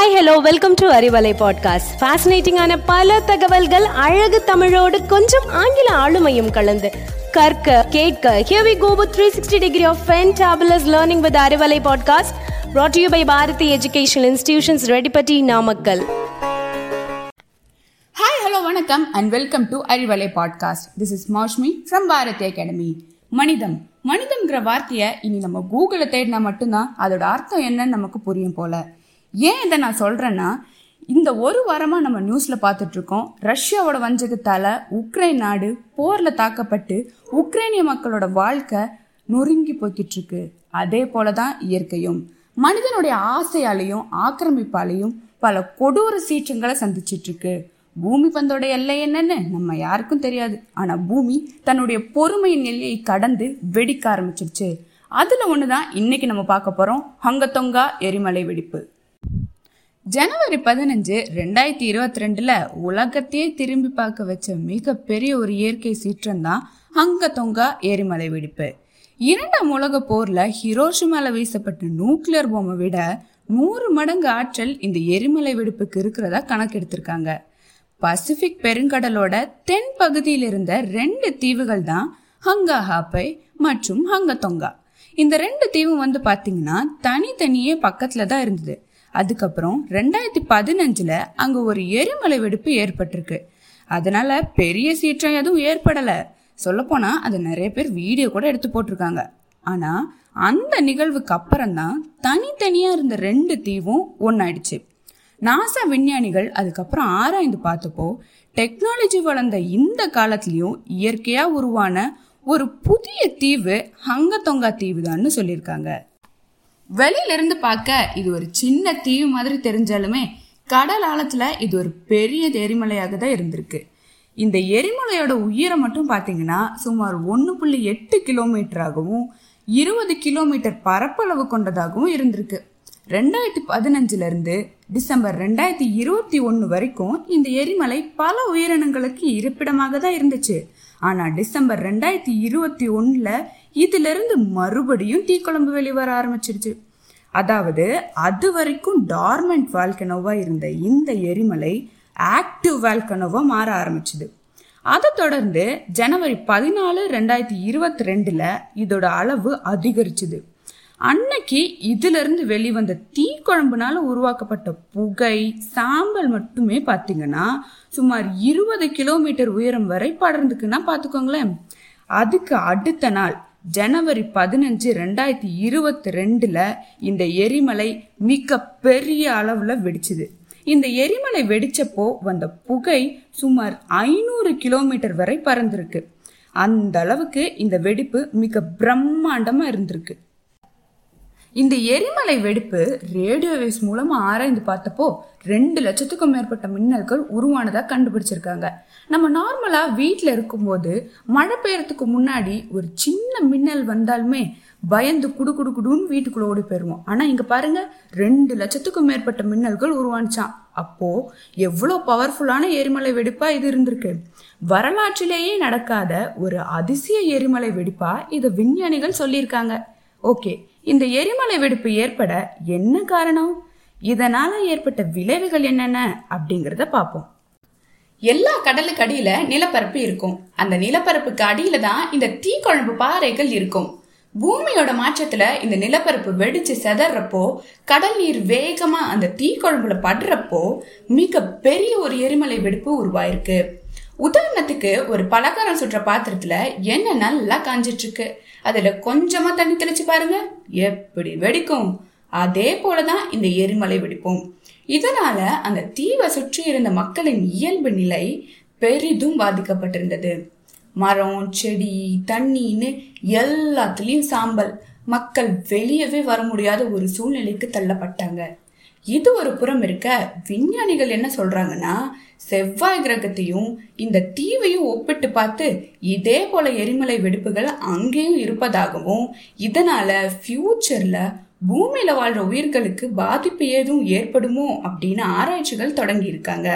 Hi hello welcome to Arivalai podcast ஃபேசினேட்டிங்கான பல தகவல்கள் அழகு தமிழோடு கொஞ்சம் ஆங்கில ஆளுமையும் கலந்து. கற்க கேட்க here we go with 360 degree of fantabulous learning with Arivalai podcast brought to you by Bharathi educational institutions Reddipatti Namakkal hi hello வணக்கம் and welcome to Arivalai podcast this is Mashmi from Bharathi academy மனிதம். மனிதம்ங்கிற வார்த்தையை இனி நம்ம கூகுளில் தேடினா மட்டும்தான் அதோட அர்த்தம் என்னன்னு நமக்கு புரியும் போல. ஏன் இதை நான் சொல்கிறேன்னா இந்த ஒரு வாரமாக நம்ம நியூஸில் பார்த்துட்ருக்கோம் ரஷ்யாவோட வஞ்சகத்தால் உக்ரைன் நாடு போரில் தாக்கப்பட்டு உக்ரைனிய மக்களோட வாழ்க்கை நொறுங்கி போய்கிட்டுருக்கு அதே போல தான் இயற்கையும். மனிதனுடைய ஆசையாலையும் ஆக்கிரமிப்பாலையும் பல கொடூர சீற்றங்களை சந்திச்சிட்ருக்கு. பூமி பந்தோட எல்லை என்னன்னு நம்ம யாருக்கும் தெரியாது. ஆனால் பூமி தன்னுடைய பொறுமையின் எல்லையை கடந்து வெடிக்க ஆரம்பிச்சிருச்சு. ஒன்று தான் இன்னைக்கு நம்ம பார்க்க போகிறோம் ஹங்கத்தொங்கா எரிமலை வெடிப்பு. ஜனவரி பதினஞ்சு ரெண்டாயிரத்தி இருபத்தி ரெண்டுல உலகத்தையே திரும்பி பார்க்க வச்ச மிகப்பெரிய ஒரு இயற்கை சீற்றம் தான் ஹங்கத்தொங்கா எரிமலை வெடிப்பு. இரண்டாம் உலக போர்ல ஹிரோஷிமால வீசப்பட்ட நியூக்ளியர் பொம்மை விட நூறு மடங்கு ஆற்றல் இந்த எரிமலை வெடிப்புக்கு இருக்கிறதா கணக்கெடுத்திருக்காங்க. பசிபிக் பெருங்கடலோட தென் பகுதியில் இருந்த ரெண்டு தீவுகள் தான் ஹங்கா ஹாப்பை மற்றும் ஹங்கத்தொங்கா. இந்த ரெண்டு தீவும் வந்து பாத்தீங்கன்னா தனித்தனியே பக்கத்துல தான் இருந்தது. அதுக்கப்புறம் ரெண்டாயிரத்தி பதினஞ்சில் அங்கே ஒரு எரிமலை வெடிப்பு ஏற்பட்டிருக்கு. அதனால பெரிய சீற்றம் எதுவும் ஏற்படலை. சொல்லப்போனால் அது நிறைய பேர் வீடியோ கூட எடுத்து போட்டிருக்காங்க. ஆனால் அந்த நிகழ்வுக்கு அப்புறம் தான் தனித்தனியாக இருந்த ரெண்டு தீவும் ஒன்றாயிடுச்சு நாசா விஞ்ஞானிகள் அதுக்கப்புறம் ஆராய்ந்து பார்த்தப்போ டெக்னாலஜி வளர்ந்த இந்த காலத்துலேயும் இயற்கையாக உருவான ஒரு புதிய தீவு ஹங்கத்தொங்கா தீவு தான்னு சொல்லியிருக்காங்க. வெளியில இருந்து பார்க்க இது ஒரு சின்ன தீவு மாதிரி தெரிஞ்சாலுமே கடல் ஆழத்துல இது ஒரு பெரிய எரிமலையாக தான் இருந்திருக்கு. இந்த எரிமலையோட உயரம் மட்டும் பார்த்தீங்கன்னா சுமார் ஒன்று புள்ளி எட்டு கிலோமீட்டராகவும் இருபது கிலோமீட்டர் பரப்பளவு கொண்டதாகவும் இருந்திருக்கு. ரெண்டாயிரத்தி பதினஞ்சுல இருந்து டிசம்பர் ரெண்டாயிரத்தி இருபத்தி ஒன்று வரைக்கும் இந்த எரிமலை பல உயிரினங்களுக்கு இருப்பிடமாக தான் இருந்துச்சு. ஆனால் டிசம்பர் ரெண்டாயிரத்தி இருபத்தி ஒன்றில் இதிலிருந்து மறுபடியும் தீக்குழம்பு வெளிவர ஆரம்பிச்சிருச்சு. அதாவது அது வரைக்கும் டார்மெண்ட் வால்கனோவா இருந்த இந்த எரிமலை ஆக்டிவ் வால்கனோவா மாற ஆரம்பிச்சுது. அதை தொடர்ந்து ஜனவரி பதினாலு ரெண்டாயிரத்தி இருபத்தி ரெண்டுல இதோட அளவு அதிகரிச்சுது. அன்னைக்கு இதுல இருந்து வெளிவந்த தீக்குழம்புனால உருவாக்கப்பட்ட புகை சாம்பல் மட்டுமே பாத்தீங்கன்னா சுமார் இருபது கிலோமீட்டர் உயரம் வரை படர்ந்துக்குன்னா பாத்துக்கோங்களேன். அதுக்கு அடுத்த நாள் ஜனவரி பதினஞ்சு ரெண்டாயிரத்தி இருபத்தி ரெண்டுல இந்த எரிமலை மிக பெரிய அளவுல வெடிச்சுது. இந்த எரிமலை வெடிச்சப்போ வந்த புகை சுமார் ஐநூறு கிலோமீட்டர் வரை பறந்திருக்கு. அந்த அளவுக்கு இந்த வெடிப்பு மிக பிரம்மாண்டமா இருந்திருக்கு. இந்த எரிமலை வெடிப்பு ரேடியோ வேவ்ஸ் மூலமா ஆராய்ந்து பார்த்தப்போ ரெண்டு லட்சத்துக்கும் மேற்பட்ட மின்னல்கள் உருவானதா கண்டுபிடிச்சிருக்காங்க. நம்ம நார்மலா வீட்டில் இருக்கும்போது மழை பெய்யறதுக்கு முன்னாடி ஒரு சின்ன மின்னல் வந்தாலுமே பயந்து குடு குடு குடுன்னு வீட்டுக்குள்ள ஓடி போயிருவோம். ஆனா இங்க பாருங்க ரெண்டு லட்சத்துக்கும் மேற்பட்ட மின்னல்கள் உருவானுச்சான் அப்போ எவ்வளோ பவர்ஃபுல்லான எரிமலை வெடிப்பா இது இருந்திருக்கு. வரலாற்றிலேயே நடக்காத ஒரு அதிசய எரிமலை வெடிப்பா இதை விஞ்ஞானிகள் சொல்லியிருக்காங்க. ஓகே இந்த எரிமலை வெடிப்பு ஏற்பட என்ன காரணம்? இதனால ஏற்பட்ட விளைவுகள் என்னென்ன? அப்படிங்கறத பார்ப்போம். எல்லா கடலுக்கு அடியில நிலப்பரப்பு இருக்கும். அந்த நிலப்பரப்புக்கு அடியில தான் இந்த தீக்குழம்பு பாறைகள் இருக்கும். பூமியோட மாற்றத்துல இந்த நிலப்பரப்பு வெடிச்சு செதறப்போ கடல் நீர் வேகமா அந்த தீக்குழம்புல படுறப்போ மிக பெரிய ஒரு எரிமலை வெடிப்பு உருவாயிருக்கு. உதாரணத்துக்கு ஒரு பலகாரம் சுற்ற பாத்திரத்துல எண்ணெய் நல்லா காஞ்சிட்டு இருக்கு அதுல கொஞ்சமா தண்ணி தெளிச்சு பாருங்க எப்படி வெடிக்கும். அதே போலதான் இந்த எரிமலை வெடிப்போம். இதனால அந்த தீவை சுற்றி இருந்த மக்களின் இயல்பு நிலை பெரிதும் பாதிக்கப்பட்டிருந்தது. மரம் செடி தண்ணின்னு எல்லாத்துலயும் சாம்பல். மக்கள் வெளியவே வர முடியாத ஒரு சூழ்நிலைக்கு தள்ளப்பட்டாங்க. இது ஒரு புறம் இருக்க விஞ்ஞானிகள் என்ன சொல்றாங்கன்னா செவ்வாய் கிரகத்தையும் இந்த தீவையும் ஒப்பிட்டு பார்த்து இதே போல எரிமலை வெடிப்புகள் அங்கேயும் இருப்பதாகவும் இதனால ஃபியூச்சர்ல பூமியில வாழ்ற உயிர்களுக்கு பாதிப்பு ஏதும் ஏற்படுமோ அப்படின்னு ஆராய்ச்சிகள் தொடங்கி இருக்காங்க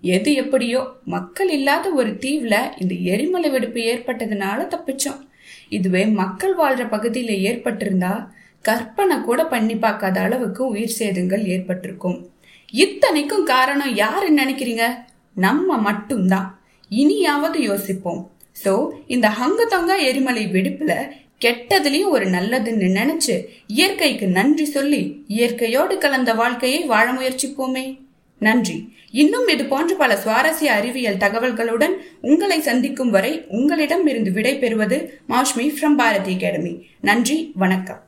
எது எப்படியோ மக்கள் இல்லாத ஒரு தீவுல இந்த எரிமலை வெடிப்பு ஏற்பட்டதுனால தப்பிச்சோம். இதுவே மக்கள் வாழ்ற பகுதியில ஏற்பட்டிருந்தா கற்பனை கூட பண்ணி பார்க்காத அளவுக்கு உயிர் சேதங்கள் ஏற்பட்டிருக்கும். இத்தனைக்கும் காரணம் யாருன்னு நினைக்கிறீங்க? நம்ம மட்டும்தான். இனியாவது யோசிப்போம். சோ இந்த ஹங்கு தொங்க எரிமலை வெடிப்புல கெட்டதுலயும் ஒரு நல்லதுன்னு நினைச்சு இயற்கைக்கு நன்றி சொல்லி இயற்கையோடு கலந்த வாழ்க்கையை வாழ முயற்சிப்போமே. நன்றி. இன்னும் இது போன்ற பல சுவாரஸ்ய அறிவியல் தகவல்களுடன் உங்களை சந்திக்கும் வரை உங்களிடம் இருந்து விடை பெறுவது மாஷ்மி ஃப்ரம் பாரதி அகாடமி நன்றி வணக்கம்.